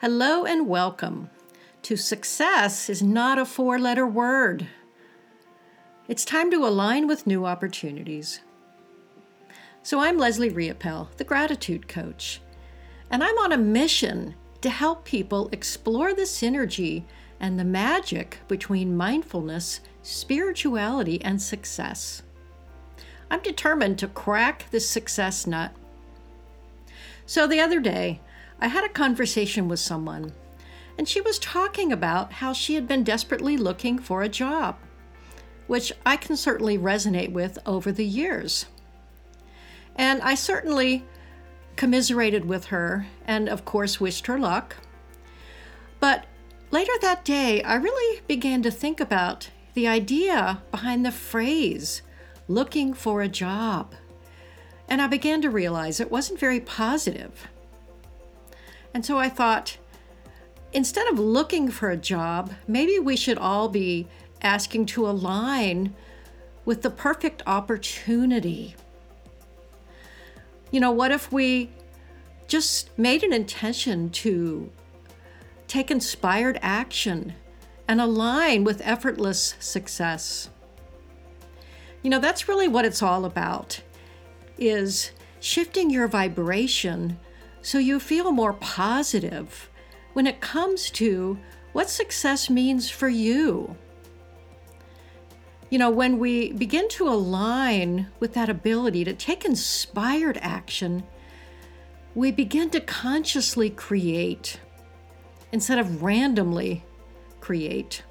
Hello and welcome to Success is Not a Four Letter Word. It's time to align with new opportunities. So, I'm Leslie Riopel, the Gratitude Coach, and I'm on a mission to help people explore the synergy and the magic between mindfulness, spirituality, and success. I'm determined to crack the success nut. So, the other day, I had a conversation with someone, and she was talking about how she had been desperately looking for a job, which I can certainly resonate with over the years. And I certainly commiserated with her and, of course, wished her luck. But later that day, I really began to think about the idea behind the phrase looking for a job. And I began to realize it wasn't very positive. And so I thought, instead of looking for a job, maybe we should all be asking to align with the perfect opportunity. You know, what if we just made an intention to take inspired action and align with effortless success? You know, that's really what it's all about is shifting your vibration so you feel more positive when it comes to what success means for you. You know, when we begin to align with that ability to take inspired action, we begin to consciously create instead of randomly create.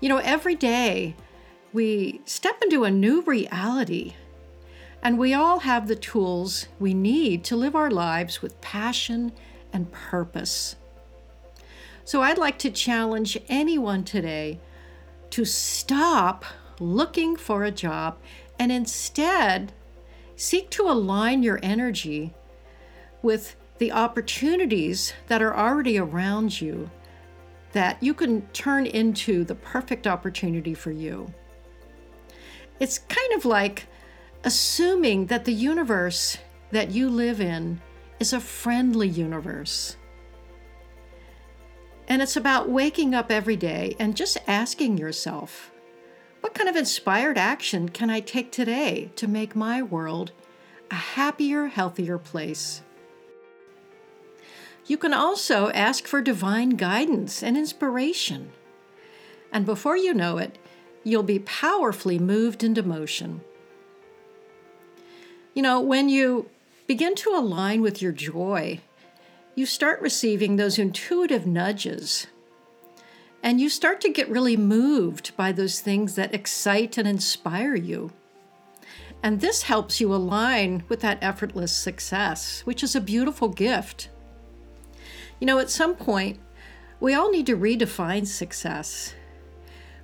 You know, every day we step into a new reality and we all have the tools we need to live our lives with passion and purpose. So I'd like to challenge anyone today to stop looking for a job and instead seek to align your energy with the opportunities that are already around you that you can turn into the perfect opportunity for you. It's kind of like assuming that the universe that you live in is a friendly universe. And it's about waking up every day and just asking yourself, what kind of inspired action can I take today to make my world a happier, healthier place? You can also ask for divine guidance and inspiration. And before you know it, you'll be powerfully moved into motion. You know, when you begin to align with your joy, you start receiving those intuitive nudges. And you start to get really moved by those things that excite and inspire you. And this helps you align with that effortless success, which is a beautiful gift. You know, at some point, we all need to redefine success.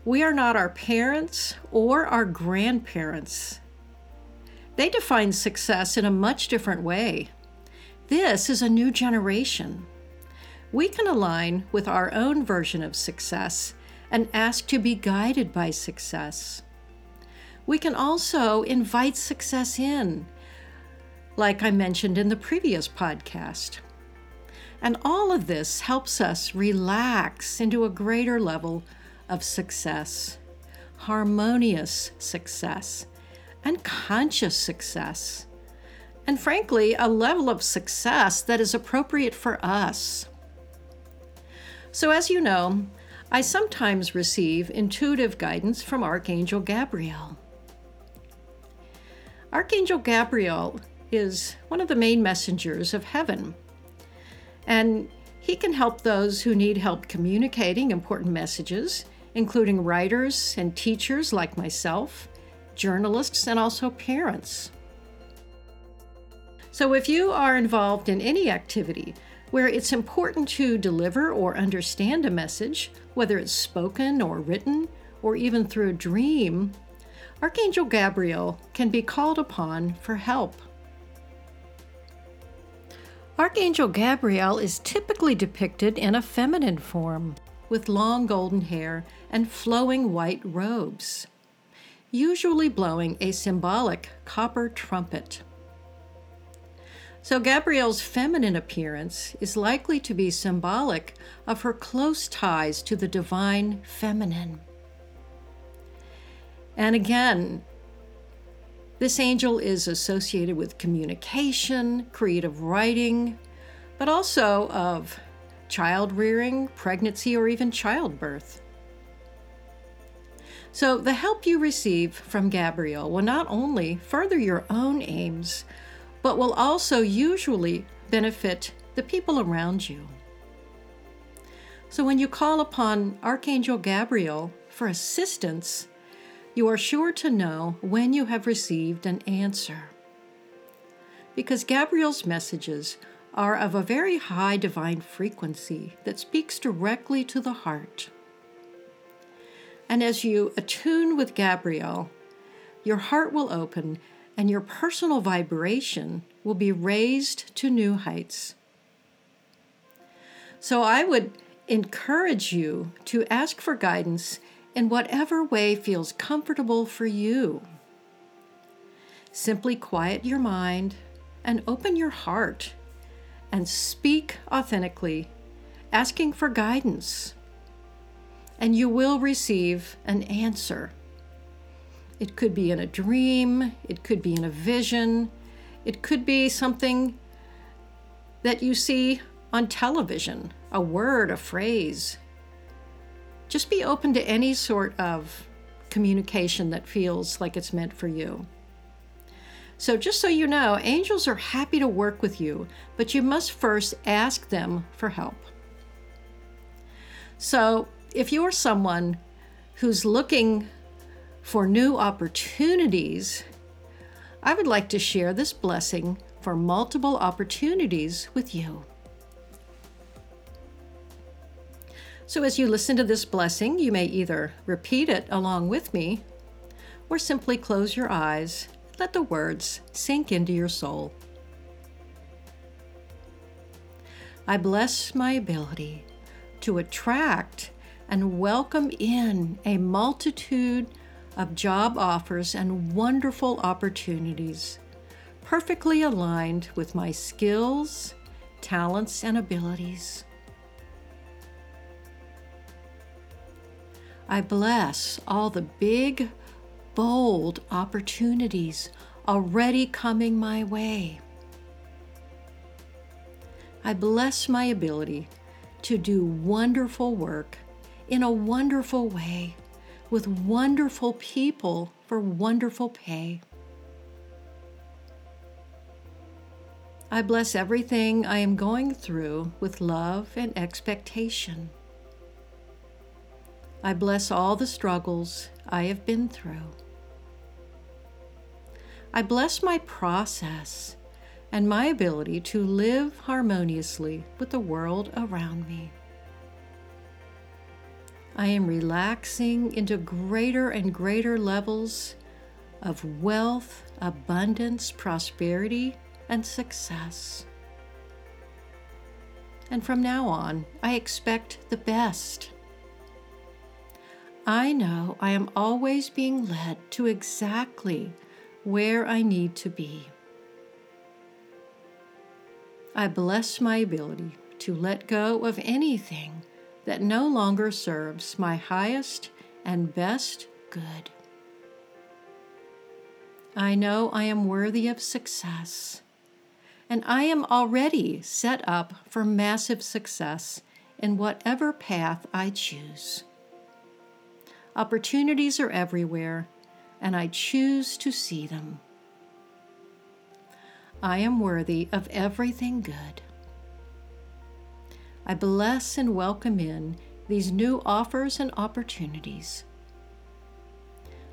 We are not our parents or our grandparents. They define success in a much different way. This is a new generation. We can align with our own version of success and ask to be guided by success. We can also invite success in, like I mentioned in the previous podcast. And all of this helps us relax into a greater level of success, harmonious success and conscious success. And frankly, a level of success that is appropriate for us. So, as you know, I sometimes receive intuitive guidance from Archangel Gabriel. Archangel Gabriel is one of the main messengers of heaven, and he can help those who need help communicating important messages, including writers and teachers like myself, journalists, and also parents. So, if you are involved in any activity where it's important to deliver or understand a message, whether it's spoken or written, or even through a dream, Archangel Gabriel can be called upon for help. Archangel Gabriel is typically depicted in a feminine form, with long golden hair and flowing white robes usually blowing a symbolic copper trumpet. So, Gabrielle's feminine appearance is likely to be symbolic of her close ties to the divine feminine. And again, this angel is associated with communication, creative writing, but also of child rearing, pregnancy, or even childbirth. So, the help you receive from Gabrielle will not only further your own aims, but will also usually benefit the people around you. So, when you call upon Archangel Gabriel for assistance, you are sure to know when you have received an answer. Because Gabriel's messages are of a very high divine frequency that speaks directly to the heart. And as you attune with Gabriel, your heart will open and your personal vibration will be raised to new heights. So I would encourage you to ask for guidance in whatever way feels comfortable for you. Simply quiet your mind and open your heart and speak authentically, asking for guidance and you will receive an answer. It could be in a dream, it could be in a vision, it could be something that you see on television, a word, a phrase. Just be open to any sort of communication that feels like it's meant for you. So, just so you know, angels are happy to work with you, but you must first ask them for help. So, if you're someone who's looking for new opportunities, I would like to share this blessing for multiple opportunities with you. So, as you listen to this blessing, you may either repeat it along with me or simply close your eyes. Let the words sink into your soul. I bless my ability to attract and welcome in a multitude of job offers and wonderful opportunities, perfectly aligned with my skills, talents, and abilities. I bless all the big, bold opportunities already coming my way. I bless my ability to do wonderful work in a wonderful way with wonderful people for wonderful pay. I bless everything I am going through with love and expectation. I bless all the struggles I have been through. I bless my process and my ability to live harmoniously with the world around me. I am relaxing into greater and greater levels of wealth, abundance, prosperity, and success. And from now on, I expect the best. I know I am always being led to exactly where I need to be. I bless my ability to let go of anything that no longer serves my highest and best good. I know I am worthy of success, and I am already set up for massive success in whatever path I choose. Opportunities are everywhere, and I choose to see them. I am worthy of everything good. I bless and welcome in these new offers and opportunities.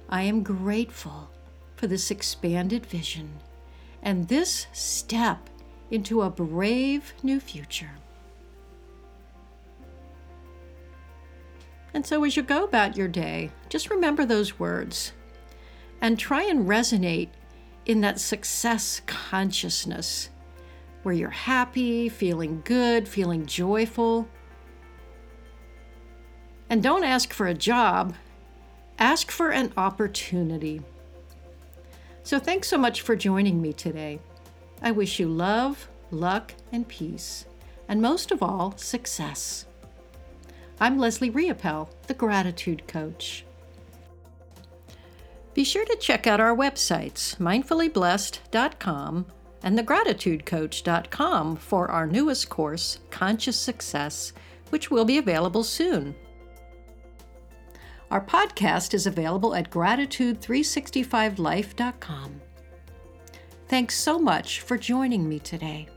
I am grateful for this expanded vision and this step into a brave new future. And so, as you go about your day, just remember those words and try and resonate in that success consciousness where you're happy, feeling good, feeling joyful. And don't ask for a job, ask for an opportunity. So, thanks so much for joining me today. I wish you love, luck, and peace, and most of all, success. I'm Leslie Riopel, the Gratitude Coach. Be sure to check out our websites, mindfullyblessed.com and thegratitudecoach.com for our newest course, Conscious Success, which will be available soon. Our podcast is available at gratitude365life.com. Thanks so much for joining me today.